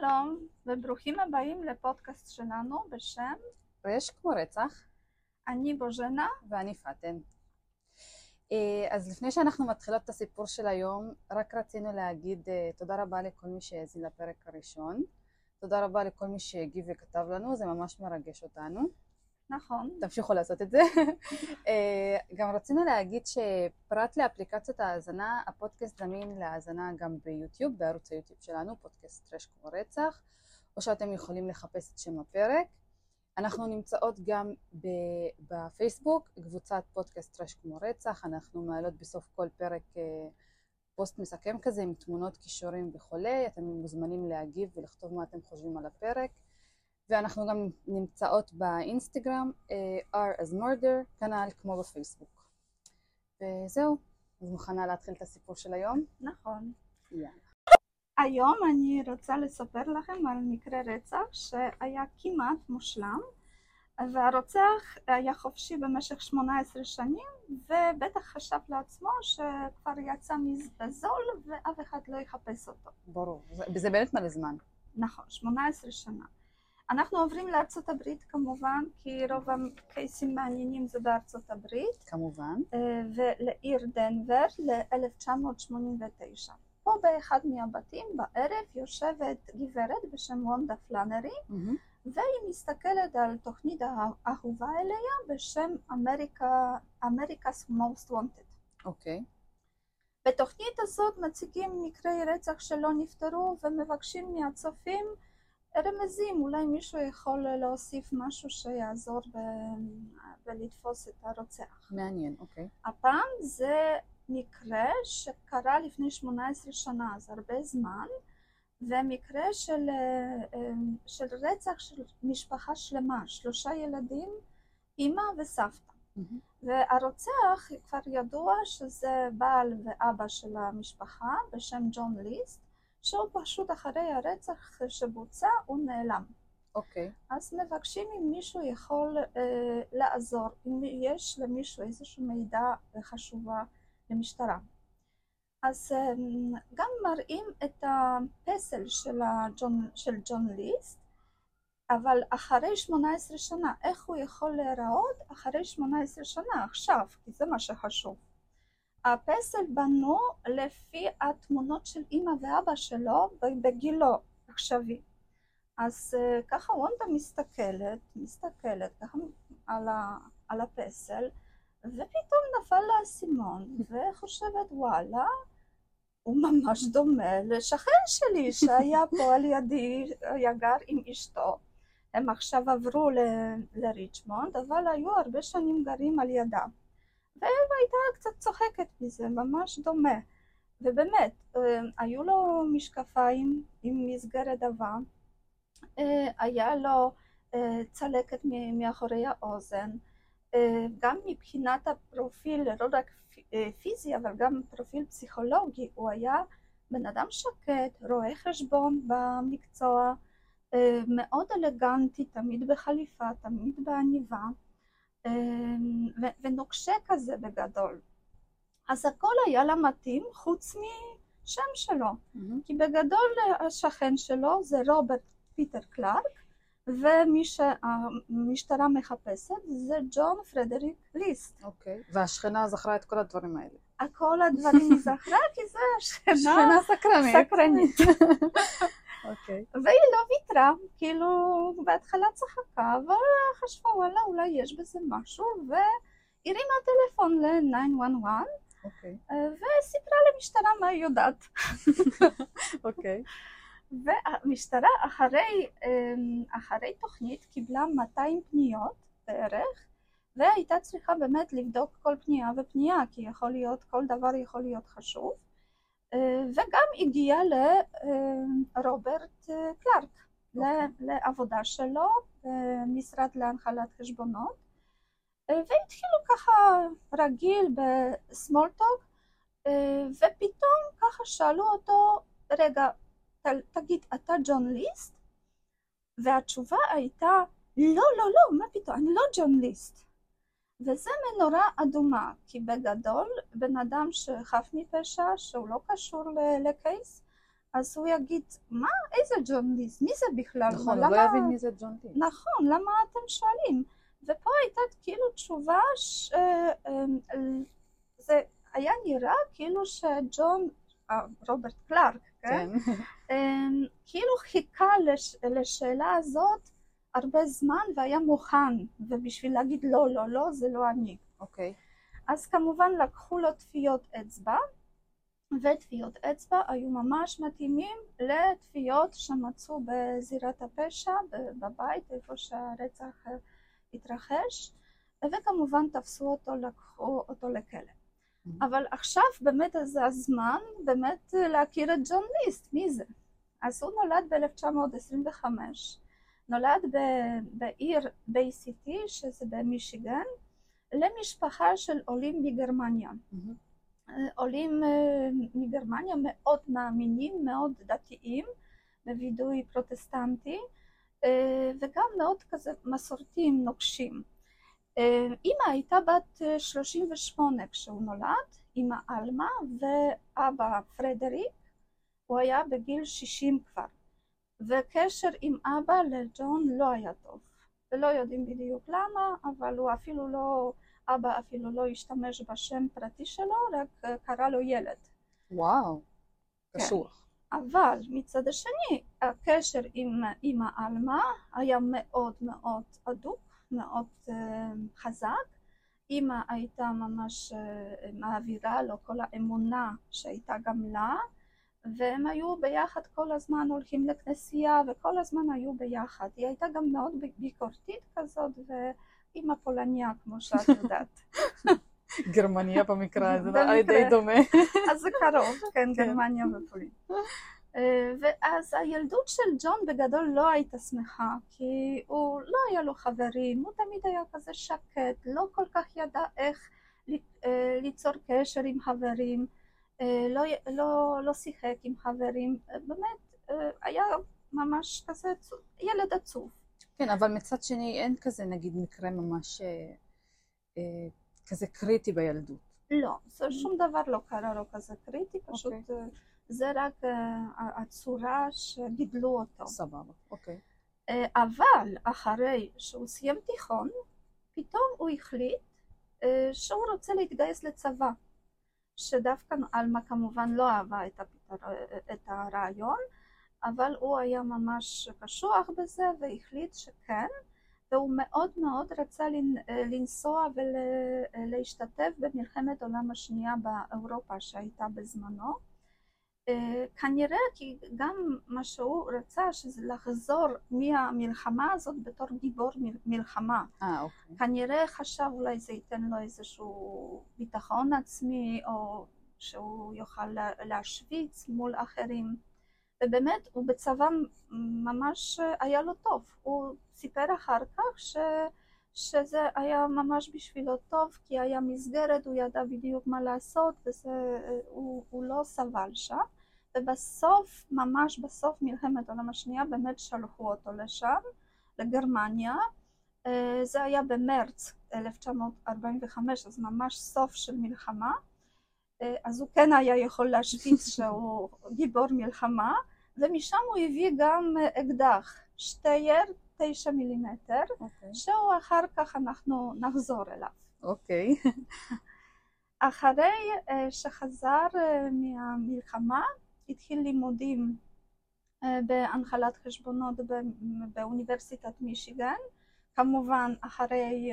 שלום, וברוכים הבאים לפודקאסט שלנו בשם רש כמו רצח, אני בוז'נה. ואני פאטן. אה, אז לפני שאנחנו מתחילות את הסיפור של היום, רק רצינו להגיד אה, תודה רבה לכל מי שהאזין לפרק הראשון. תודה רבה לכל מי שהגיב וכתב לנו, זה ממש מרגש אותנו. נכון. תמשיכו לעשות את זה. אה, גם רצינו להגיד שפרט לאפליקציות ההאזנה, הפודקאסט זמין להאזנה גם ביוטיוב, בערוץ היוטיוב שלנו, פודקאסט טרש כמו רצח, או שאתם יכולים לחפש את שם הפרק. אנחנו נמצאות גם בפייסבוק, קבוצת פודקאסט טרש כמו רצח, אנחנו מעלות בסוף כל פרק אה, פוסט מסכם כזה עם תמונות, כישורים וכולי, אתם מוזמנים להגיב ולכתוב מה אתם חושבים על הפרק. ואנחנו גם נמצאות באינסטגרם, uh, R as murder, כנ"ל כמו בפייסבוק. וזהו, אז מוכנה להתחיל את הסיפור של היום? נכון. יאללה. היום אני רוצה לספר לכם על מקרה רצח שהיה כמעט מושלם, והרוצח היה חופשי במשך 18 שנים, ובטח חשב לעצמו שכבר יצא בזול ואף אחד לא יחפש אותו. ברור, זה, זה באמת מלא זמן. נכון, 18 שנה. אנחנו עוברים לארצות הברית כמובן, כי רוב הקייסים מעניינים זה בארצות הברית. כמובן. אה, ולעיר דנבר ל-1989. פה באחד מהבתים בערב יושבת גברת בשם וונדה פלאנרי, Mm-hmm. והיא מסתכלת על תוכנית האהובה אליה בשם אמריקה, America's Most Wanted. אוקיי. בתוכנית הזאת מציגים מקרי רצח שלא נפתרו ומבקשים מהצופים רמזים, אולי מישהו יכול להוסיף משהו שיעזור ב... בלתפוס את הרוצח. מעניין, אוקיי. הפעם זה מקרה שקרה לפני 18 שנה, אז הרבה זמן, ומקרה של, של רצח של משפחה שלמה, שלושה ילדים, אימא וסבתא. Mm-hmm. והרוצח כבר ידוע שזה בעל ואבא של המשפחה בשם ג'ון ליסט, שהוא פשוט אחרי הרצח שבוצע הוא נעלם. אוקיי. אז מבקשים אם מישהו יכול אה, לעזור, אם יש למישהו איזשהו מידע חשובה למשטרה. אז אה, גם מראים את הפסל של, הג'ון, של ג'ון ליסט, אבל אחרי 18 שנה, איך הוא יכול להיראות אחרי 18 שנה עכשיו, כי זה מה שחשוב. הפסל בנו לפי התמונות של אימא ואבא שלו בגילו עכשווי. אז uh, ככה וונדה מסתכלת, מסתכלת ככה על, הפסל, ופתאום נפל לה האסימון, וחושבת וואלה, הוא ממש דומה לשכן שלי שהיה פה על ידי, היה גר עם אשתו. הם עכשיו עברו לריצ'מונד, אבל היו הרבה שנים גרים על ידה. והייתה קצת צוחקת מזה, ממש דומה. ובאמת, היו לו משקפיים עם מסגרת עבה, היה לו צלקת מאחורי האוזן, גם מבחינת הפרופיל, לא רק פיזי, אבל גם פרופיל פסיכולוגי, הוא היה בן אדם שקט, רואה חשבון במקצוע, מאוד אלגנטי, תמיד בחליפה, תמיד בעניבה. ונוקשה כזה בגדול. אז הכל היה לה מתאים חוץ משם שלו, Mm-hmm. כי בגדול השכן שלו זה רוברט פיטר קלארק, ומי שהמשטרה מחפשת זה ג'ון פרדריק ליסט. אוקיי. והשכנה זכרה את כל הדברים האלה. הכל הדברים זכרה כי זה השכנה שכנה סקרנית. סקרנית. אוקיי. והיא לא ויתרה, כאילו בהתחלה צחקה, אבל חשבה וואלה אולי יש בזה משהו, והרימה טלפון ל-911 אוקיי. וסיפרה למשטרה מה היא יודעת. אוקיי. והמשטרה אחרי, אחרי תוכנית קיבלה 200 פניות בערך, והייתה צריכה באמת לבדוק כל פנייה ופנייה, כי יכול להיות, כל דבר יכול להיות חשוב. וגם הגיע לרוברט קלארק, אוקיי. לעבודה שלו במשרד להנחלת חשבונות, והתחילו ככה רגיל בסמולטוק, ופתאום ככה שאלו אותו, רגע, תגיד, אתה ג'ון ליסט? והתשובה הייתה, לא, לא, לא, מה פתאום, אני לא ג'ון ליסט. וזה מנורה אדומה, כי בגדול בן אדם שחף מפשע, שהוא לא קשור לקייס, אז הוא יגיד, מה, איזה ג'ון ליס? מי זה בכלל? נכון, הוא לא יבין מי זה ג'ון ליס. נכון, למה אתם שואלים? ופה הייתה כאילו תשובה ש... אה, אה, זה היה נראה כאילו שג'ון, אה, רוברט קלארק, כן? כן. אה, כאילו חיכה לש... לשאלה הזאת הרבה זמן והיה מוכן, ובשביל להגיד לא, לא, לא, זה לא אני. אוקיי. אז כמובן לקחו לו טביעות אצבע, וטביעות אצבע היו ממש מתאימים לטביעות שמצאו בזירת הפשע, בבית, איפה שהרצח אה, התרחש, וכמובן תפסו אותו, לקחו אותו לכלא. Mhm. אבל עכשיו באמת זה הזמן באמת להכיר את ג'ון ליסט, מי זה? אז הוא נולד ב-1925, נולד בעיר בי-סיטי, שזה במישיגן, למשפחה של עולים מגרמניה. מהמם. עולים אה, מגרמניה מאוד מאמינים, מאוד דתיים, בווידוי פרוטסטנטי, אה, וגם מאוד כזה מסורתיים, נוקשים. אה, אימא הייתה בת אה, 38 כשהוא נולד, אימא עלמה, ואבא פרדריק, הוא היה בגיל 60 כבר. וקשר עם אבא לג'ון לא היה טוב. ולא יודעים בדיוק למה, אבל הוא אפילו לא, אבא אפילו לא השתמש בשם פרטי שלו, רק אה, קרא לו ילד. וואו. כן. קשוח. אבל מצד השני, הקשר עם אמא עלמה היה מאוד מאוד הדוק, מאוד אה, חזק. אמא הייתה ממש אה, מעבירה לו כל האמונה שהייתה גם לה, והם היו ביחד כל הזמן הולכים לכנסייה וכל הזמן היו ביחד. היא הייתה גם מאוד ביקורתית כזאת ואימא פולניה כמו שאת יודעת. גרמניה במקרה הזה. היה די דומה. אז זה קרוב, כן, כן. גרמניה ופולין. אה, ואז הילדות של ג'ון בגדול לא הייתה שמחה, כי הוא לא היה לו חברים, הוא תמיד היה כזה שקט, לא כל כך ידע איך אה, ליצור קשר עם חברים, לא, י- לא, לא שיחק עם חברים, אה, באמת אה, היה ממש כזה ילד עצוב. כן, אבל מצד שני אין כזה נגיד מקרה ממש אה, אה, כזה קריטי בילדות. לא, שום דבר לא קרה לו כזה קריטי, פשוט אוקיי. אה, זה רק אה, הצורה שגידלו אותו. סבבה, אוקיי. אה, אבל אחרי שהוא סיים תיכון, פתאום הוא החליט אה, שהוא רוצה להתגייס לצבא. שדווקא עלמה כמובן לא אהבה את, הפתר... את הרעיון, אבל הוא היה ממש קשוח בזה והחליט שכן, והוא מאוד מאוד רצה לנ- לנסוע ולהשתתף במלחמת העולם השנייה באירופה שהייתה בזמנו. אה, כנראה כי גם מה שהוא רצה שזה לחזור מהמלחמה הזאת בתור גיבור מל- מלחמה. אה, אוקיי. כנראה חשב אולי זה ייתן לו איזשהו ביטחון עצמי או שהוא יוכל לה- להשוויץ מול אחרים. ובאמת הוא בצבא ממש היה לו טוב. הוא סיפר אחר כך ש... שזה היה ממש בשבילו טוב כי היה מסגרת, הוא ידע בדיוק מה לעשות וזה, הוא, הוא לא סבל שם. ובסוף, ממש בסוף מלחמת העולם השנייה, באמת שלחו אותו לשם, לגרמניה. אה, זה היה במרץ 1945, אז ממש סוף של מלחמה. אה, אז הוא כן היה יכול להשוויץ שהוא גיבור מלחמה, ומשם הוא הביא גם אקדח, שטייר, תשע מילימטר, אוקיי. שהוא אחר כך אנחנו נחזור אליו. אוקיי. אחרי אה, שחזר מהמלחמה, התחיל לימודים אה, בהנחלת חשבונות באוניברסיטת מישיגן, כמובן אחרי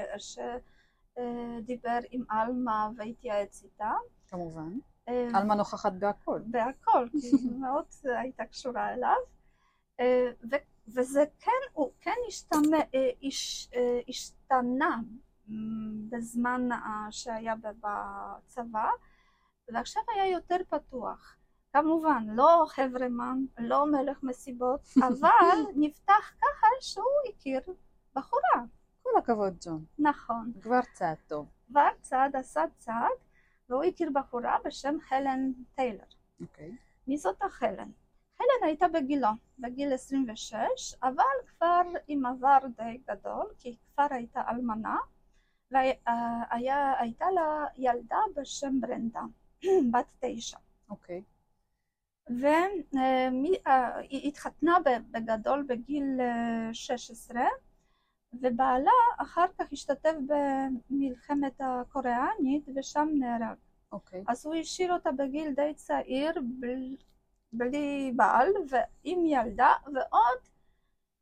שדיבר עם עלמה והתייעץ איתה. כמובן. אה, עלמה נוכחת בהכל. בהכל, כי היא מאוד הייתה קשורה אליו. אה, וזה כן, הוא כן השתנה, אה, הש- אה, השתנה בזמן שהיה בצבא, ועכשיו היה יותר פתוח. כמובן, לא חברמן, לא מלך מסיבות, אבל נפתח ככה שהוא הכיר בחורה. כל הכבוד, ג'ון. נכון. כבר צעד טוב. כבר צעד עשה צעד, והוא הכיר בחורה בשם הלן טיילר. אוקיי. מי זאת החלן? הלן הייתה בגילו, בגיל 26, אבל כבר עם עבר די גדול, כי כבר הייתה אלמנה, והייתה לה ילדה בשם ברנדה, בת תשע. אוקיי. והיא התחתנה בגדול בגיל אה, 16 ובעלה אחר כך השתתף במלחמת הקוריאנית ושם נהרג. אוקיי. אז הוא השאיר אותה בגיל די צעיר בל- בלי בעל ועם ילדה ועוד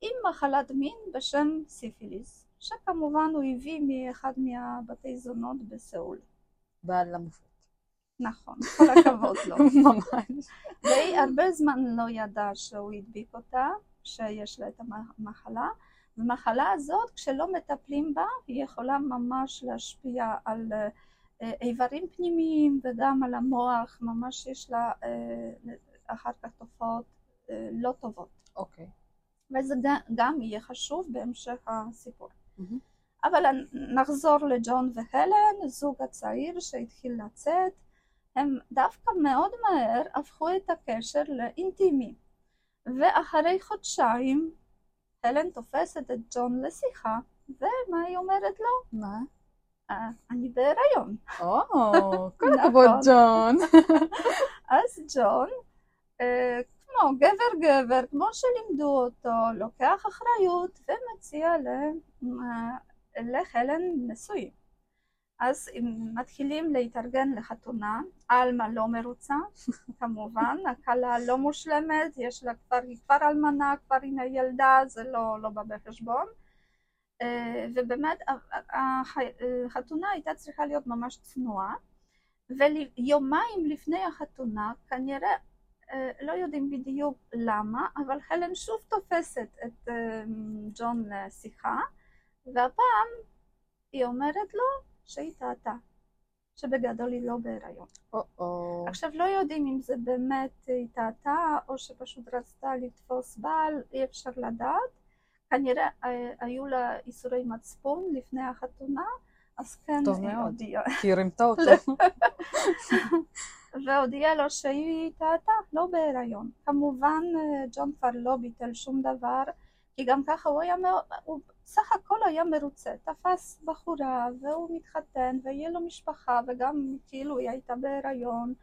עם מחלת מין בשם סיפיליס שכמובן הוא הביא מאחד מהבתי זונות בסאול. בעל למופת. נכון, כל הכבוד לו. ממש. והיא הרבה זמן לא ידעה שהוא הדביק אותה, שיש לה את המחלה, והמחלה הזאת כשלא מטפלים בה היא יכולה ממש להשפיע על אה, איברים פנימיים וגם על המוח, ממש יש לה אה, אחר כך תופעות אה, לא טובות. אוקיי. וזה גם- יהיה חשוב בהמשך הסיפור. מהמם. אבל נחזור לג'ון והלן, זוג הצעיר שהתחיל לצאת, הם דווקא מאוד מהר הפכו את הקשר לאינטימי. ואחרי חודשיים הלן תופסת את ג'ון לשיחה, ומה היא אומרת לו? מה? "אה, אני בהיריון. או, כל נכון. הכבוד ג'ון. אז ג'ון, אה, כמו גבר גבר, כמו שלימדו אותו, לוקח אחריות ומציע אה, להלן נשואים. אז מתחילים להתארגן לחתונה, עלמה לא מרוצה, כמובן, הכלה לא מושלמת, יש לה כבר, היא כבר אלמנה, כבר עם הילדה, זה לא, לא בא בחשבון. אה, ובאמת החתונה הייתה צריכה להיות ממש צנועה, ויומיים לפני החתונה כנראה אה, לא יודעים בדיוק למה, אבל הלן שוב תופסת את אה, ג'ון לשיחה, והפעם היא אומרת לו שהיא טעתה, שבגדול היא לא בהיריון. או-או. עכשיו לא יודעים אם זה באמת היא טעתה או שפשוט רצתה לתפוס בעל, אי אפשר לדעת. כנראה אה, היו לה איסורי מצפון לפני החתונה, אז כן היא. הודיעה. כי היא רימתה אותו. והודיעה לו שהיא טעתה, לא בהיריון. כמובן אה, ג'ון כבר לא ביטל שום דבר, כי גם ככה הוא היה מאוד, הוא סך הכל היה מרוצה, תפס בחורה והוא מתחתן ויהיה לו משפחה וגם כאילו היא הייתה בהיריון.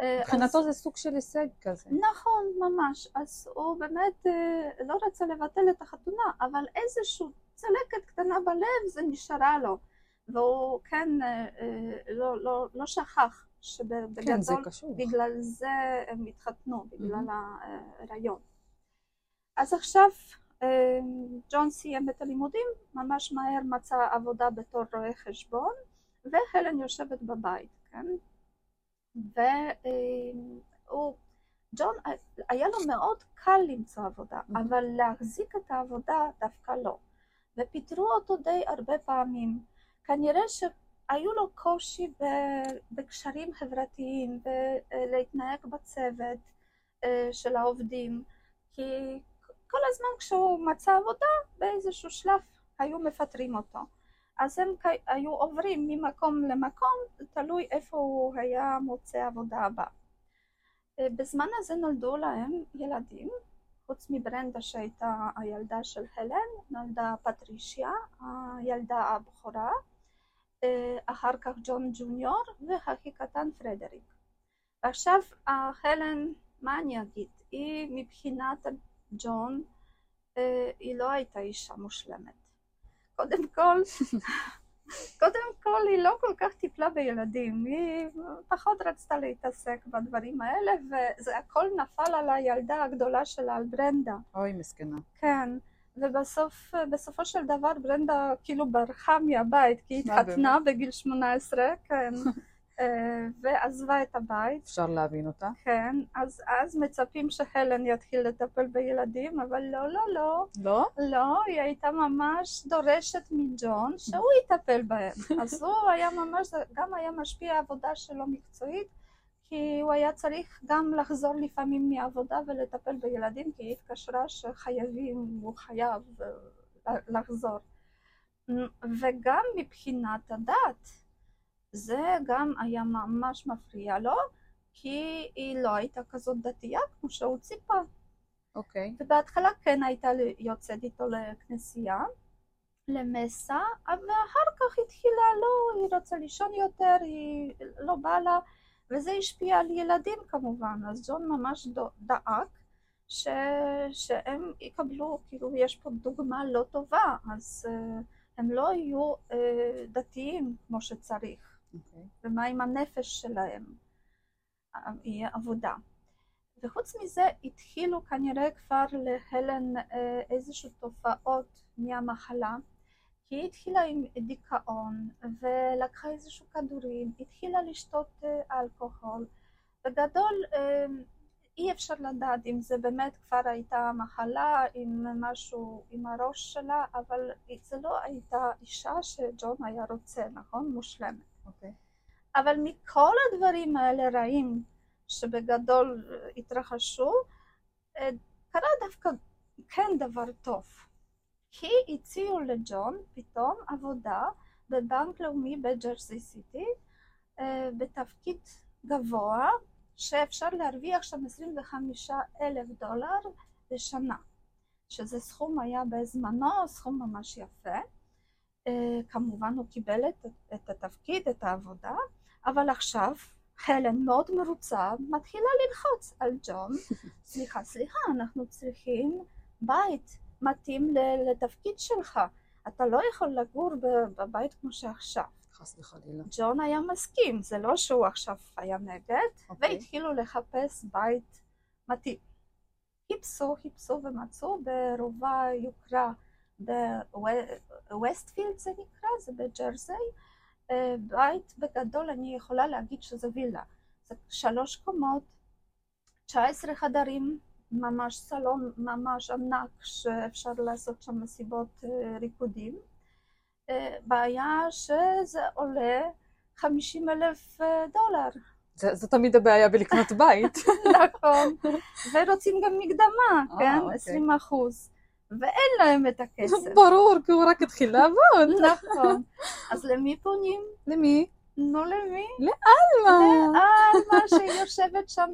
אה, אז- מבחינתו זה סוג של הישג כזה. נכון, ממש. אז הוא באמת אה, לא רצה לבטל את החתונה, אבל איזושהי צלקת קטנה בלב זה נשארה לו. והוא כן אה, לא, לא, לא שכח כן, זה שבגדול קשור. בגלל זה הם התחתנו, בגלל Mhm. ההיריון. אז עכשיו ג'ון סיים את הלימודים, ממש מהר מצא עבודה בתור רואה חשבון, והלן יושבת בבית, כן? והוא, ג'ון, היה לו מאוד קל למצוא עבודה. אבל להחזיק את העבודה דווקא לא. ופיטרו אותו די הרבה פעמים. כנראה שהיו לו קושי בקשרים חברתיים ולהתנהג בצוות אה, של העובדים, כי כל הזמן כשהוא מצא עבודה, באיזשהו שלב היו מפטרים אותו. אז הם היו עוברים ממקום למקום, תלוי איפה הוא היה מוצא עבודה הבאה. אה, בזמן הזה נולדו להם ילדים, חוץ מברנדה שהייתה הילדה של הלן, נולדה פטרישיה, הילדה הבכורה, אה, אחר כך ג'ון ג'וניור והכי קטן פרדריק. ועכשיו אה, הלן, מה אני אגיד, היא מבחינת ג'ון, אה, היא לא הייתה אישה מושלמת. קודם כל, קודם כל היא לא כל כך טיפלה בילדים, היא פחות רצתה להתעסק בדברים האלה וזה הכל נפל על הילדה הגדולה שלה, על ברנדה. אוי, מסכנה. כן, ובסוף, בסופו של דבר ברנדה כאילו ברחה מהבית כי היא התחתנה בגיל 18, כן, ועזבה את הבית, אפשר להבין אותה. כן, אז, אז מצפים שהלן יתחיל לטפל בילדים, אבל לא, לא, לא. לא? לא, היא הייתה ממש דורשת מג'ון שהוא יטפל בהם. אז הוא היה ממש, גם היה משפיע העבודה שלו מקצועית, כי הוא היה צריך גם לחזור לפעמים מהעבודה ולטפל בילדים, כי היא התקשרה שחייבים, הוא חייב אה, לחזור. וגם מבחינת הדת, זה גם היה ממש מפריע לו, כי היא לא הייתה כזאת דתייה כמו שהוא ציפה. אוקיי. ובהתחלה כן הייתה יוצאת איתו לכנסייה, למסה, אבל אחר כך התחילה, לא, היא רוצה לישון יותר, היא לא באה לה, וזה השפיע על ילדים כמובן, אז ג'ון ממש דאג ש... שהם יקבלו, כאילו יש פה דוגמה לא טובה, אז uh, הם לא יהיו uh, דתיים כמו שצריך. אוקיי. ומה עם הנפש שלהם? יהיה עבודה. וחוץ מזה התחילו כנראה כבר להלן אה, איזשהו תופעות מהמחלה, כי היא התחילה עם דיכאון ולקחה איזשהו כדורים, התחילה לשתות אה, אלכוהול. בגדול אה, אי אפשר לדעת אם זה באמת כבר הייתה מחלה עם משהו עם הראש שלה, אבל זה לא הייתה אישה שג'ון היה רוצה, נכון? מושלמת. Okay. אוקיי. אבל מכל הדברים האלה רעים שבגדול התרחשו, אה, קרה דווקא כן דבר טוב. כי הציעו לג'ון פתאום עבודה בבנק לאומי בג'רסי סיטי אה, בתפקיד גבוה שאפשר להרוויח שם 25 אלף דולר בשנה, שזה סכום היה בזמנו סכום ממש יפה. אה, כמובן הוא קיבל את, את התפקיד, את העבודה, אבל עכשיו הלן מאוד מרוצה, מתחילה ללחוץ על ג'ון, סליחה, סליחה, אנחנו צריכים בית מתאים לתפקיד שלך, אתה לא יכול לגור בבית כמו שעכשיו. חס וחלילה. ג'ון היה מסכים, זה לא שהוא עכשיו היה נגד, okay. אוקיי. והתחילו לחפש בית מתאים. חיפשו, חיפשו ומצאו ברובע יוקרה בווסטפילד זה נקרא, זה בג'רזי. אה, בית בגדול אני יכולה להגיד שזה וילה. זה שלוש קומות, 19 חדרים, ממש סלון ממש ענק שאפשר לעשות שם מסיבות אה, ריקודים. אה, בעיה שזה עולה 50 אלף דולר. זה, זו תמיד הבעיה בלקנות בית. נכון, ורוצים גם מקדמה, כן? אוקיי. 20 אחוז. ואין להם את הכסף. ברור, כי הוא רק התחיל לעבוד. נכון. אז למי פונים? למי? נו, למי? לאלמה. לאלמה שיושבת שם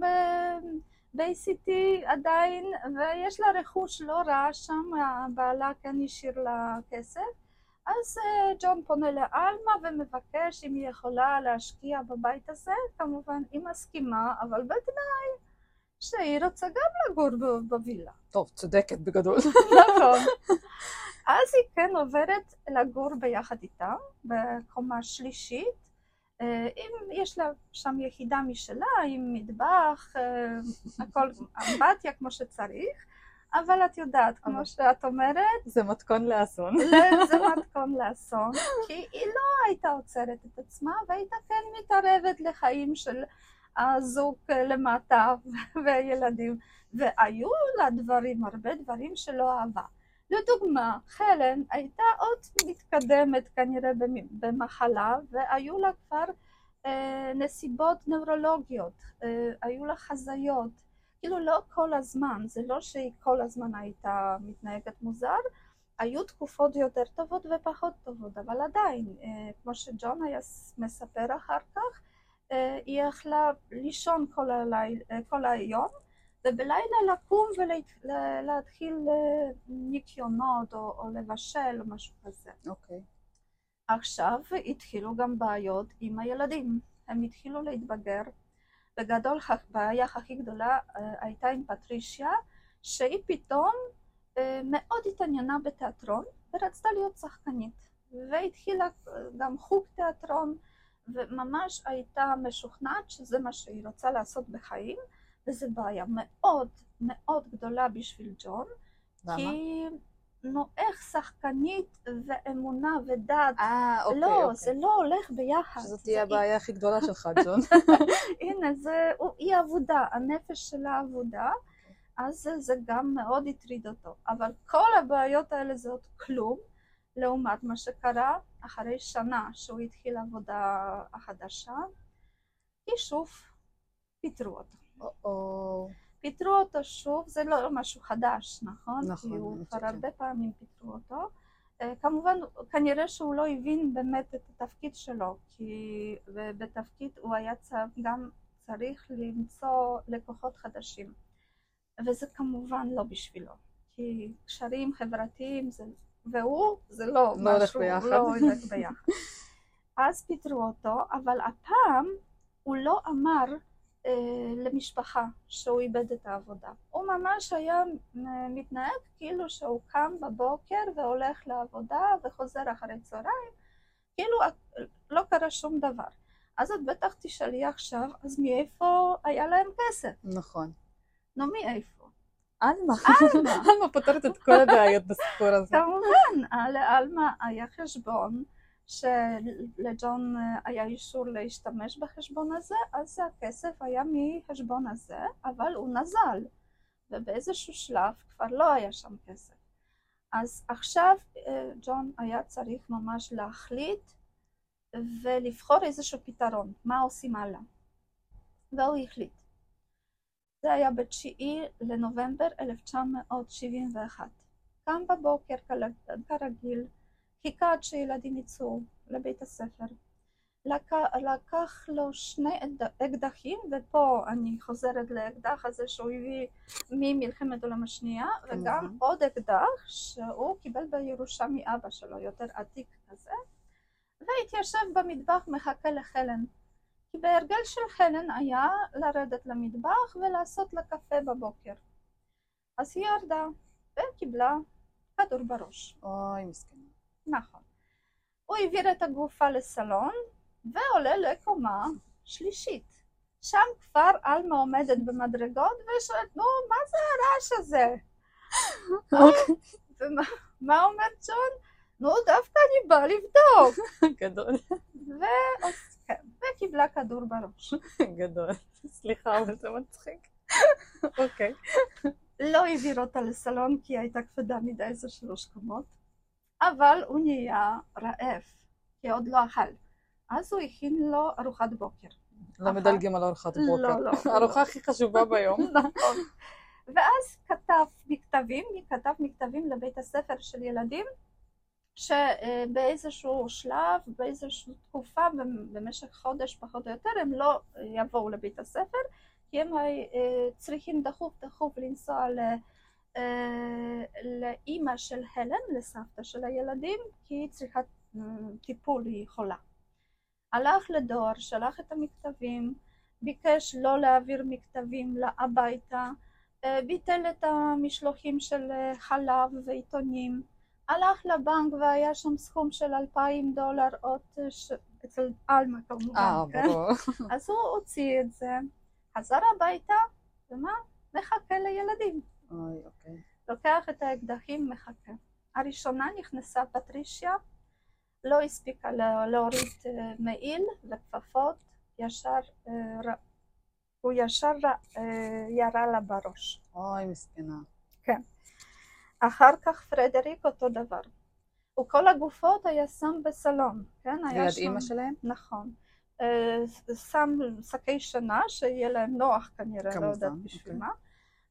ב-ACT עדיין, ויש לה רכוש לא רע שם, הבעלה כן השאיר לה כסף. אז אה, ג'ון פונה לאלמה ומבקש אם היא יכולה להשקיע בבית הזה, כמובן היא מסכימה, אבל בתנאי שהיא רוצה גם לגור בווילה. טוב, צודקת בגדול. נכון. אז היא כן עוברת לגור ביחד איתה, בקומה שלישית. אה, אם יש לה שם יחידה משלה, עם מטבח, אה, הכל אמבטיה כמו שצריך, אבל את יודעת, כמו שאת אומרת... זה מתכון לאסון. זה מתכון לאסון, כי היא לא הייתה עוצרת את עצמה, והייתה כן מתערבת לחיים של הזוג למטה והילדים, והיו לה דברים, הרבה דברים שלא אהבה. לדוגמה, חלן הייתה עוד מתקדמת כנראה במחלה, והיו לה כבר אה, נסיבות נוירולוגיות, אה, היו לה חזיות, כאילו לא כל הזמן, זה לא שהיא כל הזמן הייתה מתנהגת מוזר, היו תקופות יותר טובות ופחות טובות, אבל עדיין, אה, כמו שג'ון היה מספר אחר כך, היא יכלה לישון כל, הליל, אה, כל היום ובלילה לקום ולהתחיל אה, ניקיונות או, או לבשל או משהו כזה. אוקיי. Okay. עכשיו התחילו גם בעיות עם הילדים, הם התחילו להתבגר. בגדול הבעיה הכי גדולה הייתה עם פטרישיה, שהיא פתאום מאוד התעניינה בתיאטרון ורצתה להיות שחקנית. והתחילה גם חוג תיאטרון וממש הייתה משוכנעת שזה מה שהיא רוצה לעשות בחיים, וזו בעיה מאוד מאוד גדולה בשביל ג'ון. למה? כי נו, איך שחקנית ואמונה ודת, אה, אוקיי, לא, אוקיי. זה לא הולך ביחד. שזאת תהיה הבעיה הכי גדולה שלך, ג'ון. הנה, זה, היא עבודה, הנפש שלה עבודה, אז זה גם מאוד הטריד אותו. אבל כל הבעיות האלה זה עוד כלום. לעומת מה שקרה אחרי שנה שהוא התחיל עבודה החדשה, כי שוב פיטרו אותו. פיטרו אותו שוב, זה לא משהו חדש, נכון? נכון. כי הוא כבר הרבה פעמים פיטרו אותו. אה, כמובן, כנראה שהוא לא הבין באמת את התפקיד שלו, כי בתפקיד הוא היה גם צריך למצוא לקוחות חדשים, וזה כמובן לא בשבילו, כי קשרים חברתיים זה והוא, זה לא, לא משהו, לא הולך ביחד. אז פיטרו אותו, אבל הפעם הוא לא אמר אה, למשפחה שהוא איבד את העבודה. הוא ממש היה אה, מתנהג כאילו שהוא קם בבוקר והולך לעבודה וחוזר אחרי צהריים, כאילו לא קרה שום דבר. אז את בטח תשאלי עכשיו, אז מאיפה היה להם כסף? נכון. נו, מאיפה? עלמה. עלמה. עלמה פותרת את כל הבעיות בסיפור הזה. כמובן, לעלמה היה חשבון שלג'ון היה אישור להשתמש בחשבון הזה, אז הכסף היה מחשבון הזה, אבל הוא נזל, ובאיזשהו שלב כבר לא היה שם כסף. אז עכשיו אה, ג'ון היה צריך ממש להחליט ולבחור איזשהו פתרון, מה עושים הלאה. והוא החליט. זה היה בתשיעי לנובמבר 1971. קם בבוקר כרגיל, חיכה עד שילדים יצאו לבית הספר. לק... לקח לו שני אקדחים, ופה אני חוזרת לאקדח הזה שהוא הביא ממלחמת העולם השנייה, וגם עוד אקדח שהוא קיבל בירושה מאבא שלו, יותר עתיק כזה, והתיישב במטבח מחכה לחלן. כי בהרגל של חלן היה לרדת למטבח ולעשות לה קפה בבוקר. אז היא ירדה וקיבלה כדור בראש. אוי, מסכנה. נכון. הוא העביר את הגופה לסלון ועולה לקומה שלישית. שם כבר עלמה עומדת במדרגות ושואלת, נו, מה זה הרעש הזה? אוקיי. ומה אומר ג'ון? נו, דווקא אני באה לבדוק. גדול. וקיבלה כדור בראש. גדול. סליחה, אבל זה מצחיק. אוקיי. לא העביר אותה לסלון כי היא הייתה כבדה מדי, זה שלוש קומות. אבל הוא נהיה רעב, כי עוד לא אכל. אז הוא הכין לו ארוחת בוקר. לא מדלגים על ארוחת בוקר. לא, לא. הארוחה הכי חשובה ביום. נכון. ואז כתב מכתבים, כתב מכתבים לבית הספר של ילדים, שבאיזשהו שלב, באיזושהי תקופה, במשך חודש פחות או יותר, הם לא יבואו לבית הספר, כי הם צריכים דחוף דחוף לנסוע אה, לאימא של הלן, לסבתא של הילדים, כי היא צריכה אה, טיפול, היא חולה. הלך לדואר, שלח את המכתבים, ביקש לא להעביר מכתבים הביתה, אה, ביטל את המשלוחים של חלב ועיתונים, הלך לבנק והיה שם סכום של אלפיים דולר עוד ש... אצל עלמה כמובן, אה, כן? אז הוא הוציא את זה, חזר הביתה, ומה? מחכה לילדים. אוי, אוקיי. לוקח את האקדחים, מחכה. הראשונה נכנסה פטרישיה, לא הספיקה להוריד אה, מעיל וכפפות, ישר, אה, הוא ישר אה, ירה לה בראש. אוי, מסכנה. כן. אחר כך פרדריק אותו דבר. וכל הגופות היה שם בסלון, כן? ליד שם... אימא שלהם? נכון. שם שקי שנה, שיהיה להם נוח כנראה, לא יודעת בשביל אוקיי. מה.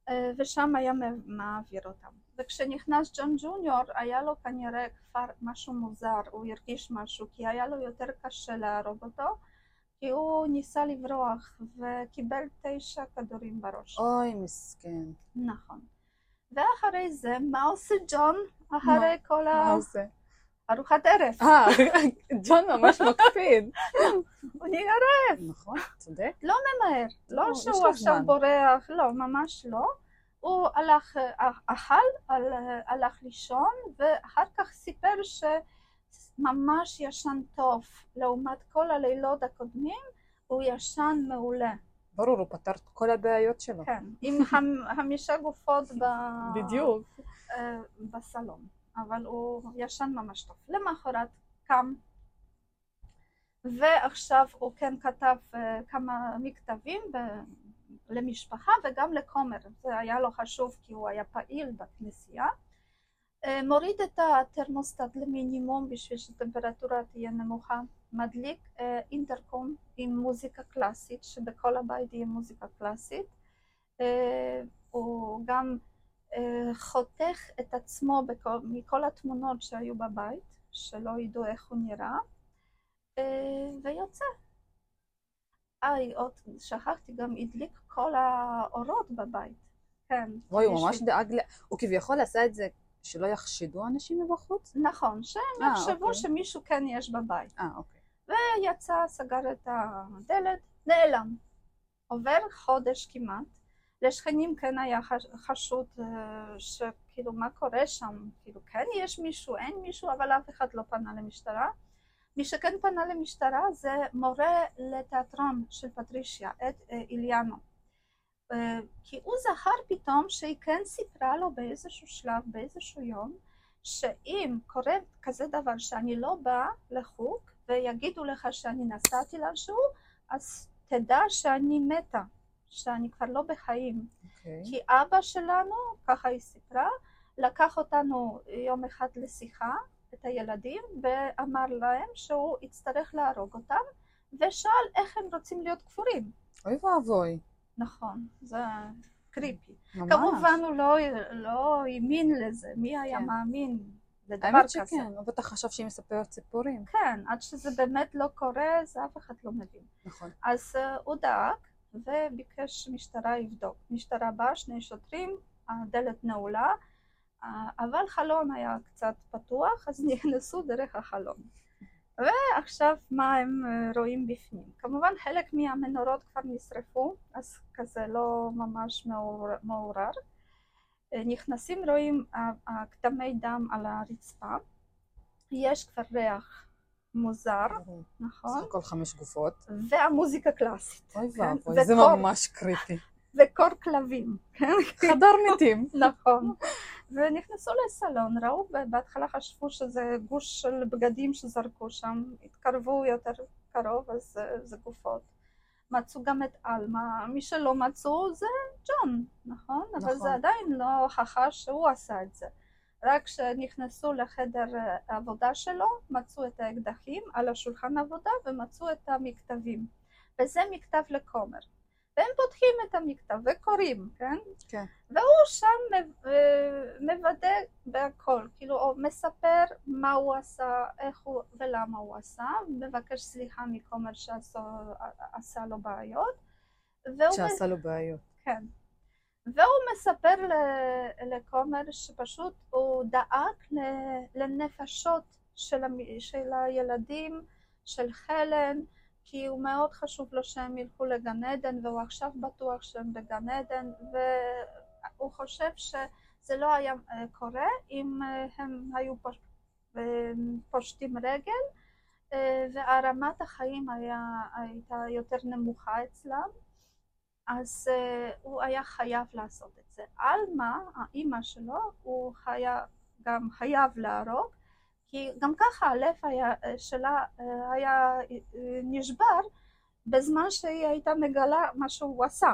אה, ושם היה מעביר אותם. וכשנכנס ג'ון ג'וניור היה לו כנראה כבר משהו מוזר, הוא הרגיש משהו, כי היה לו יותר קשה להרוג אותו, כי הוא ניסה לברוח וקיבל תשע כדורים בראש. אוי, מסכן. נכון. ואחרי זה, מה עושה ג'ון אחרי כל ה... מה עושה? ארוחת ערב. אה, ג'ון ממש מקפיד. הוא נהיה רעב. נכון, צודק. לא ממהר, לא שהוא עכשיו בורח, לא, ממש לא. הוא הלך, אה, אכל, הלך לישון, ואחר כך סיפר שממש ישן טוב, לעומת כל הלילות הקודמים, הוא ישן מעולה. ברור, הוא פתר את כל הבעיות שלו. כן, עם חמישה גופות ב... בדיוק. אה, בסלון. אבל הוא ישן ממש טוב. למחרת קם, ועכשיו הוא כן כתב uh, כמה מכתבים ב- למשפחה וגם לכומר, זה היה לו חשוב כי הוא היה פעיל בכנסייה. מוריד את התרמוסטט למינימום בשביל שהטמפרטורה תהיה נמוכה, מדליק אינטרקום עם מוזיקה קלאסית, שבכל הבית יהיה מוזיקה קלאסית. Uh, הוא גם אה, חותך את עצמו בכל, מכל התמונות שהיו בבית, שלא ידעו איך הוא נראה, אה, ויוצא. אה, עוד שכחתי, גם הדליק כל האורות בבית. כן. אוי, הוא ממש דאג. הוא כביכול עשה את זה שלא יחשדו אנשים מבחוץ? נכון, שהם יחשבו אוקיי. שמישהו כן יש בבית. אה, אוקיי. ויצא, סגר את הדלת נעלם. עובר חודש כמעט, לשכנים כן היה חש- חשוד אה, שכאילו מה קורה שם, כאילו כן יש מישהו, אין מישהו, אבל אף אחד לא פנה למשטרה. מי שכן פנה למשטרה זה מורה לתיאטרון של פטרישיה, את אה, איליאנו. אה, כי הוא זכר פתאום שהיא כן סיפרה לו באיזשהו שלב, באיזשהו יום, שאם קורה כזה דבר שאני לא באה לחוג ויגידו לך שאני נסעתי לאנשהו, אז תדע שאני מתה, שאני כבר לא בחיים. אוקיי. כי אבא שלנו, ככה היא סיפרה, לקח אותנו יום אחד לשיחה, את הילדים, ואמר להם שהוא יצטרך להרוג אותם, ושאל איך הם רוצים להיות כפורים. אוי ואבוי. נכון, זה קריפי. ממש. כמובן הוא לא, לא האמין לזה, מי היה כן. מאמין לדבר האמת כזה? שכן, הוא בטח חשב שהיא מספרת סיפורים. כן, עד שזה באמת לא קורה, זה אף אחד לא מבין. נכון. אז uh, הוא דאג וביקש שמשטרה יבדוק. משטרה באה, שני שוטרים, הדלת נעולה, uh, אבל חלון היה קצת פתוח, אז נכנסו דרך החלון. ועכשיו מה הם uh, רואים בפנים? כמובן חלק מהמנורות כבר נשרפו, אז כזה לא ממש מעורר. Uh, נכנסים, רואים כתמי דם על הרצפה, יש כבר ריח מוזר, נכון? סך הכל חמש גופות. והמוזיקה קלאסית. אוי כן? ואבוי, זה ממש קריפי. וקור כלבים, כן? חדר מתים. נכון. ונכנסו לסלון, ראו, בהתחלה חשבו שזה גוש של בגדים שזרקו שם, התקרבו יותר קרוב, אז זה, זה גופות. מצאו גם את עלמה, מי שלא מצאו זה ג'ון, נכון? אבל נכון. זה עדיין לא הוכחה שהוא עשה את זה. רק כשנכנסו לחדר העבודה שלו, מצאו את האקדחים על השולחן עבודה ומצאו את המכתבים. וזה מכתב לכומר. והם פותחים את המכתב וקוראים, כן? כן. והוא שם אה, מוודא בהכל, כאילו הוא מספר מה הוא עשה, איך הוא ולמה הוא עשה, מבקש סליחה מכומר שעשה לו בעיות, שעשה לו בעיות. כן. והוא מספר לכומר שפשוט הוא דאג לנפשות של, של הילדים, של חלן, כי הוא מאוד חשוב לו שהם ילכו לגן עדן, והוא עכשיו בטוח שהם בגן עדן, והוא חושב שזה לא היה אה, קורה אם אה, הם היו פוש... פושטים רגל, אה, והרמת החיים היה, הייתה יותר נמוכה אצלם. אז הוא היה חייב לעשות את זה. עלמה, האימא שלו, הוא היה גם חייב להרוג, כי גם ככה הלב היה, שלה uh, היה uh, נשבר בזמן שהיא הייתה מגלה מה שהוא עשה.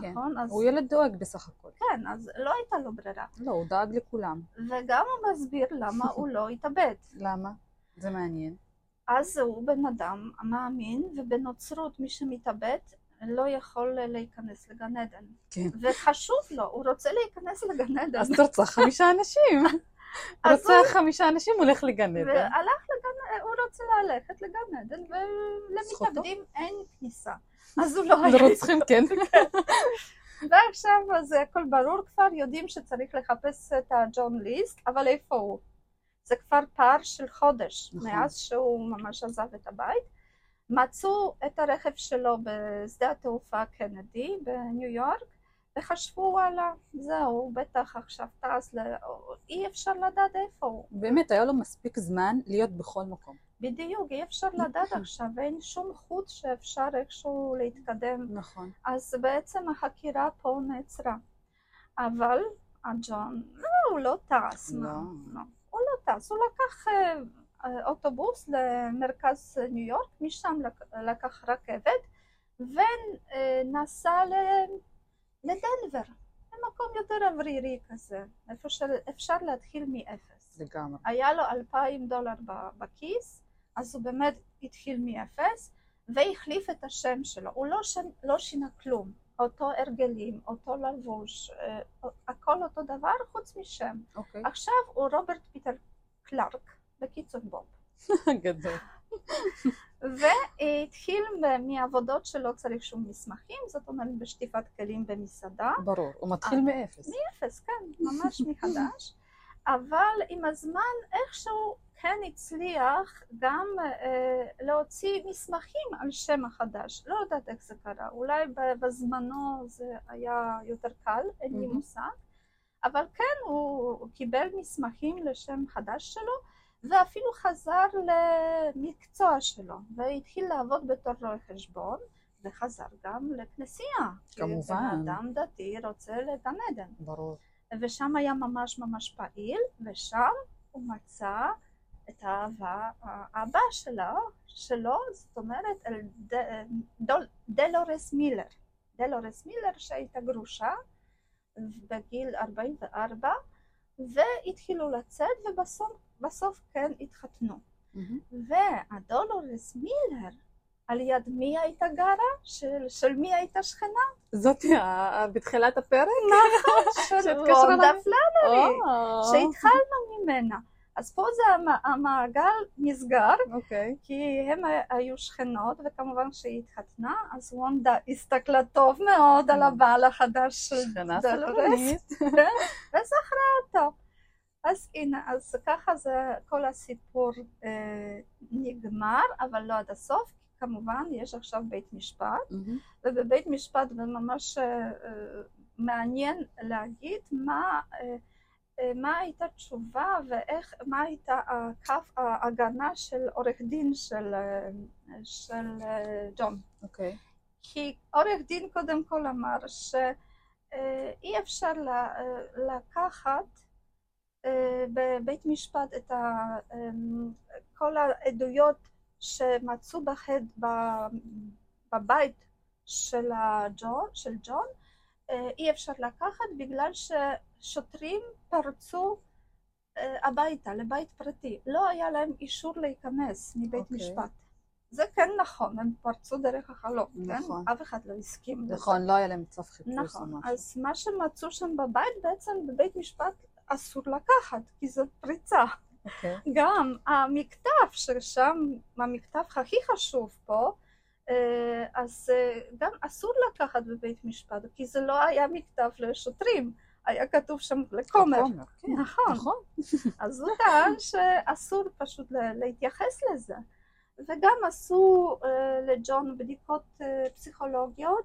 כן. נכון? אז הוא ילד דואג בסך הכל. כן, אז לא הייתה לו ברירה. לא, הוא דאג לכולם. וגם הוא מסביר למה הוא לא התאבד. למה? זה מעניין. אז הוא בן אדם מאמין, ובנוצרות מי שמתאבד לא יכול להיכנס לגן עדן. כן. וחשוב לו, הוא רוצה להיכנס לגן עדן. אז תרצח חמישה אנשים. אז רוצח חמישה אנשים, הולך לגן עדן. והלך לגן, הוא רוצה ללכת לגן עדן, ולמתאבדים אין כניסה. אז הוא לא היה. לרוצחים כן. ועכשיו אז הכל ברור כבר, יודעים שצריך לחפש את הג'ון ליסט, אבל איפה הוא? זה כבר פער של חודש, נכון. מאז שהוא ממש עזב את הבית. מצאו את הרכב שלו בשדה התעופה קנדי בניו יורק, וחשבו וואלה, זהו, הוא בטח עכשיו טס, ל... אי אפשר לדעת איפה הוא. באמת, היה לו מספיק זמן להיות בכל מקום. בדיוק, אי אפשר לדעת עכשיו, אין שום חוט שאפשר איכשהו להתקדם נכון. אז בעצם החקירה פה נעצרה. אבל הג'ון, לא, הוא לא טס. לא. לא. הוא לא טס, הוא לקח אה, אה, אוטובוס למרכז ניו יורק, משם לק- לקח רכבת, ונסע ל- לדנבר, למקום יותר אוורירי כזה, איפה שאפשר להתחיל מאפס. לגמרי. היה לו אלפיים דולר בכיס, אז הוא באמת התחיל מאפס, והחליף את השם שלו. הוא לא, שם, לא שינה כלום. אותו הרגלים, אותו לבוש, אה, הכל אותו דבר חוץ משם. אוקיי. עכשיו הוא רוברט פיטר קלארק, בקיצור בוב. גדול. והתחיל מעבודות שלא צריך שום מסמכים, זאת אומרת בשטיפת כלים במסעדה. ברור. הוא מתחיל מאפס. אפס, כן, ממש מחדש. אבל עם הזמן איכשהו כן הצליח גם אה, להוציא מסמכים על שם החדש. לא יודעת איך זה קרה, אולי בזמנו זה היה יותר קל, אין לי. מושג, אבל כן, הוא קיבל מסמכים לשם חדש שלו, ואפילו חזר למקצוע שלו, והתחיל לעבוד בתור רואה חשבון, וחזר גם לכנסייה. כי כמובן. בן אדם דתי רוצה לגן עדן. ברור. ושם היה ממש ממש פעיל, ושם הוא מצא את האהבה הבאה שלו, שלו, זאת אומרת, אל ד- דול- דלורס מילר. דלורס מילר שהייתה גרושה בגיל 44, והתחילו לצאת, ובסוף בסוף כן התחתנו. מהמם. והדולורס מילר, על יד מי הייתה גרה? של, של מי הייתה שכנה? זאתי ה- בתחילת הפרק? של שהתקשרה רונדה? פלאנרי. שהתחלנו ממנה. אז פה זה המ- המעגל נסגר, אוקיי. כי הם היו שכנות, וכמובן כשהיא התחתנה, אז וונדה הסתכלה טוב מאוד על הבעל החדש של דולורס, סקרנית. וזכרה אותו. אז הנה, אז ככה זה, כל הסיפור אה, נגמר, אבל לא עד הסוף, כמובן יש עכשיו בית משפט, מהמם. ובבית משפט זה ממש אה, אה, מעניין להגיד מה, אה, אה, מה הייתה תשובה ואיך, מה הייתה הקו ההגנה של עורך דין של, אה, של ג'ון. אוקיי. כי עורך דין קודם כל אמר שאי אפשר ל- אה, לקחת בבית משפט את אה, כל העדויות שמצאו בחד, בבית של הג'ון, של ג'ון, אה, אי אפשר לקחת בגלל ששוטרים פרצו אה, הביתה, לבית פרטי. לא היה להם אישור להיכנס מבית אוקיי. משפט. זה כן נכון, הם פרצו דרך החלום, נכון. כן? אף אחד לא הסכים לזה. נכון, לא היה להם צו חיפוש או נכון, משהו. אז מה שמצאו שם בבית בעצם בבית משפט אסור לקחת, כי זאת פריצה. אוקיי. גם המכתב, ששם המכתב הכי חשוב פה, אה, אז אה, גם אסור לקחת בבית משפט, כי זה לא היה מכתב לשוטרים, היה כתוב שם לכומר. הכומר, כן. נכון. נכון. אז הוא טען שאסור פשוט להתייחס לזה. וגם עשו אה, לג'ון בדיקות פסיכולוגיות,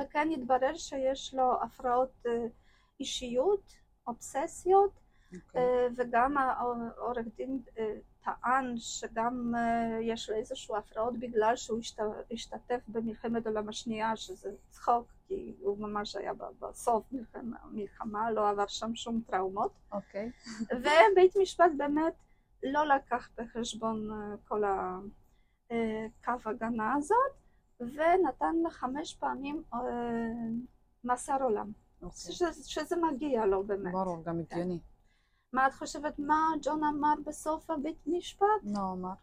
וכן התברר שיש לו הפרעות אישיות, אובססיות, אוקיי. אה, וגם העורך דין אה, טען שגם אה, יש לו איזשהו הפרעות בגלל שהוא השת- השתתף במלחמת העולם השנייה, שזה צחוק, כי הוא ממש היה בסוף מלחמה, מלחמה, לא עבר שם שום טראומות. אוקיי. ובית משפט באמת לא לקח בחשבון כל הקו הגנה הזאת, ונתן חמש פעמים מאסר עולם, אוקיי. שזה, שזה מגיע לו באמת. ברור, גם הגיוני. מה את חושבת מה ג'ון אמר בסוף הבית משפט? נו, אמר.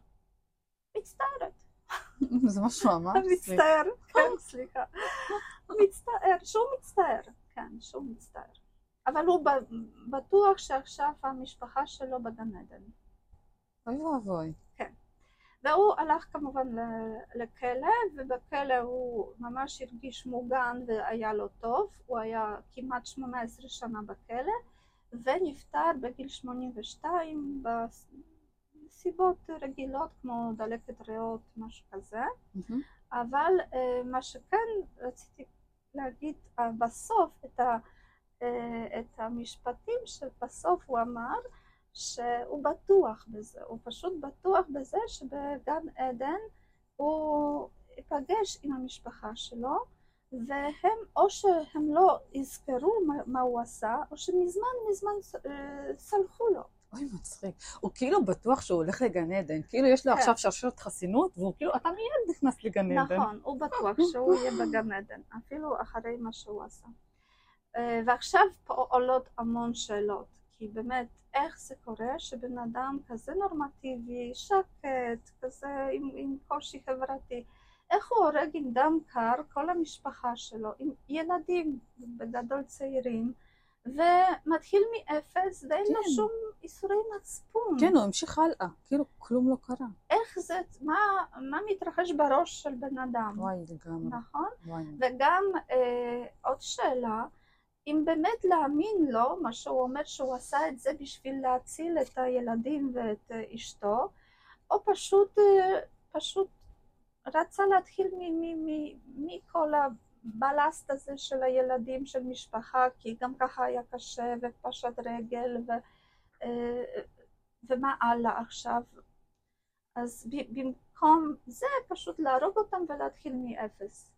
מצטערת. זה מה שהוא אמר? מצטער, כן, סליחה. מצטער, שהוא מצטער, כן, שהוא מצטער. אבל הוא בטוח שעכשיו המשפחה שלו בגן עדן. אוי ואבוי. והוא הלך כמובן לכלא, ובכלא הוא ממש הרגיש מוגן והיה לו טוב, הוא היה כמעט 18 שנה בכלא, ונפטר בגיל 82 בסיבות רגילות כמו דלקת ריאות, משהו כזה. מהמם. אבל אה, מה שכן רציתי להגיד אה, בסוף את, ה, אה, את המשפטים שבסוף הוא אמר שהוא בטוח בזה, הוא פשוט בטוח בזה שבגן עדן הוא ייפגש עם המשפחה שלו והם או שהם לא יזכרו מה, מה הוא עשה או שמזמן מזמן אה, סלחו לו. אוי, מצחיק. הוא כאילו בטוח שהוא הולך לגן עדן. כאילו יש לו כן. עכשיו שרשרת חסינות, והוא כאילו, אתה מיד נכנס לגן עדן. נכון, הוא בטוח שהוא יהיה בגן עדן, אפילו אחרי מה שהוא עשה. אה, ועכשיו פה עולות המון שאלות, כי באמת, איך זה קורה שבן אדם כזה נורמטיבי, שקט, כזה עם, עם קושי חברתי, איך הוא הורג עם דם קר כל המשפחה שלו, עם ילדים, בגדול צעירים, ומתחיל מאפס ואין לו כן. שום איסורי מצפון. כן, הוא המשיך הלאה. כאילו, כלום לא קרה. איך זה, מה, מה מתרחש בראש של בן אדם, וואי, לגמרי. נכון? וואי. וגם אה, עוד שאלה, אם באמת להאמין לו, מה שהוא אומר שהוא עשה את זה בשביל להציל את הילדים ואת אה, אשתו, או פשוט, אה, פשוט רצה להתחיל מכל הבלסט הזה של הילדים, של משפחה, כי גם ככה היה קשה ופשט רגל ו, אה, ומה הלאה עכשיו. אז במקום זה פשוט להרוג אותם ולהתחיל מאפס.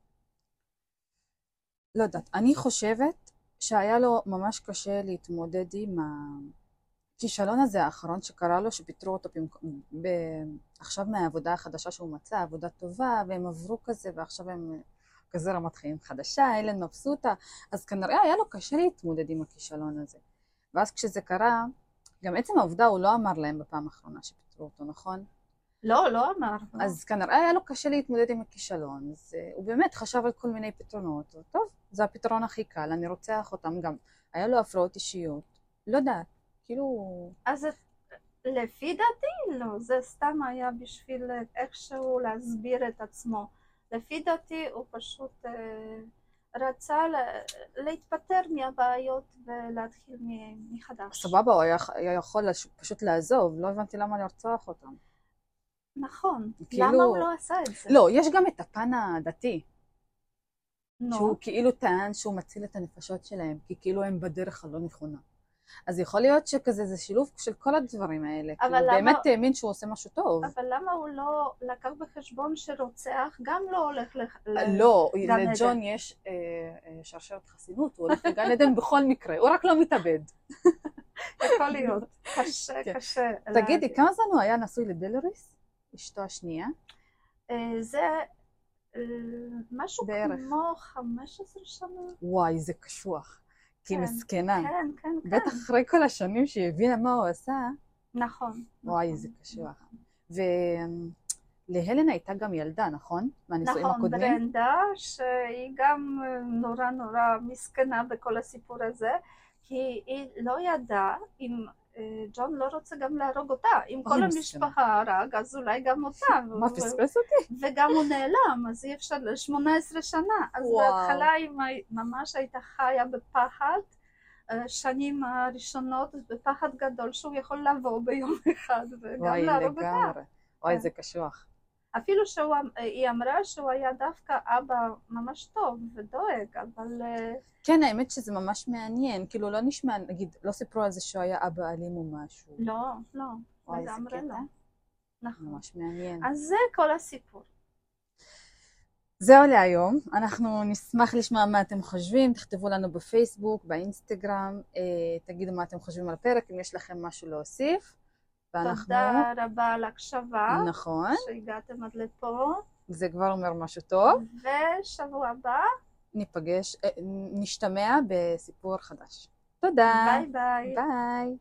לא יודעת, אני חושבת שהיה לו ממש קשה להתמודד עם הכישלון הזה האחרון שקרה לו, שפיטרו אותו ב... עכשיו מהעבודה החדשה שהוא מצא, עבודה טובה, והם עברו כזה, ועכשיו הם כזה רמת חיים חדשה, אלן מבסוטה, אז כנראה היה לו קשה להתמודד עם הכישלון הזה. ואז כשזה קרה, גם עצם העובדה הוא לא אמר להם בפעם האחרונה שפיטרו אותו, נכון? לא, לא אמר. אז כנראה היה לו קשה להתמודד עם הכישלון, אז uh, הוא באמת חשב על כל מיני פתרונות, טוב, זה הפתרון הכי קל, אני רוצח אותם גם. היה לו הפרעות אישיות, לא יודעת, כאילו... אז לפי דעתי לא, זה סתם היה בשביל איכשהו להסביר את עצמו. לפי דעתי הוא פשוט אה, רצה להתפטר מהבעיות ולהתחיל מחדש. סבבה, הוא היה, היה יכול פשוט לעזוב, לא הבנתי למה לרצוח אותם. נכון, כאילו... למה הוא לא עשה את זה? לא, יש גם את הפן הדתי. נו. שהוא כאילו טען שהוא מציל את הנפשות שלהם, כי כאילו הם בדרך הלא נכונה. אז יכול להיות שכזה זה שילוב של כל הדברים האלה. אבל למה... הוא באמת האמין שהוא עושה משהו טוב. אבל למה הוא לא לקח בחשבון שרוצח גם לא הולך לגן לא, עדן? לא, לג'ון יש אה, אה, שרשרת חסינות, הוא הולך לגן עדן בכל מקרה, הוא רק לא מתאבד. יכול להיות, קשה, כן. קשה. תגידי, כמה זמן הוא היה נשוי לדלריס? אשתו השנייה? אה, זה אה, משהו בערך. כמו 15 שנה. וואי, זה קשוח. כי כן, מסכנה. כן, כן, כן. בטח אחרי כל השנים שהיא הבינה מה הוא עשה. נכון. וואי, נכון, זה קשוח. ולהלן הייתה גם ילדה, נכון? מהנישואים נכון, הקודמים? נכון, ברנדה, שהיא גם נורא נורא מסכנה בכל הסיפור הזה, כי היא לא ידעה אם אה, ג'ון לא רוצה גם להרוג אותה. אם כל המשפחה הרג, אז אולי גם אותה. מה, פספס אותי? וגם הוא נעלם, אז אי אפשר, 18 שנה. אז בהתחלה היא ממש הייתה חיה בפחד. אה, שנים הראשונות בפחד גדול שהוא יכול לבוא ביום אחד וגם להרוג אותה. וואי, כן. זה קשוח. אפילו שהיא אמרה שהוא היה דווקא אבא ממש טוב ודואג, אבל... אה, כן, האמת שזה ממש מעניין, כאילו לא נשמע, נגיד, לא סיפרו על זה שהוא היה אבא אלים או משהו. לא, לא, לגמרי לא. נכון. ממש מעניין. אז זה כל הסיפור. זהו להיום, אנחנו נשמח לשמוע מה אתם חושבים, תכתבו לנו בפייסבוק, באינסטגרם, אה, תגידו מה אתם חושבים על הפרק, אם יש לכם משהו להוסיף. ואנחנו... תודה רבה על הקשבה. נכון. שהגעתם עד לפה. זה כבר אומר משהו טוב. ושבוע הבא. ניפגש, אה, נשתמע בסיפור חדש. תודה. ביי ביי. ביי.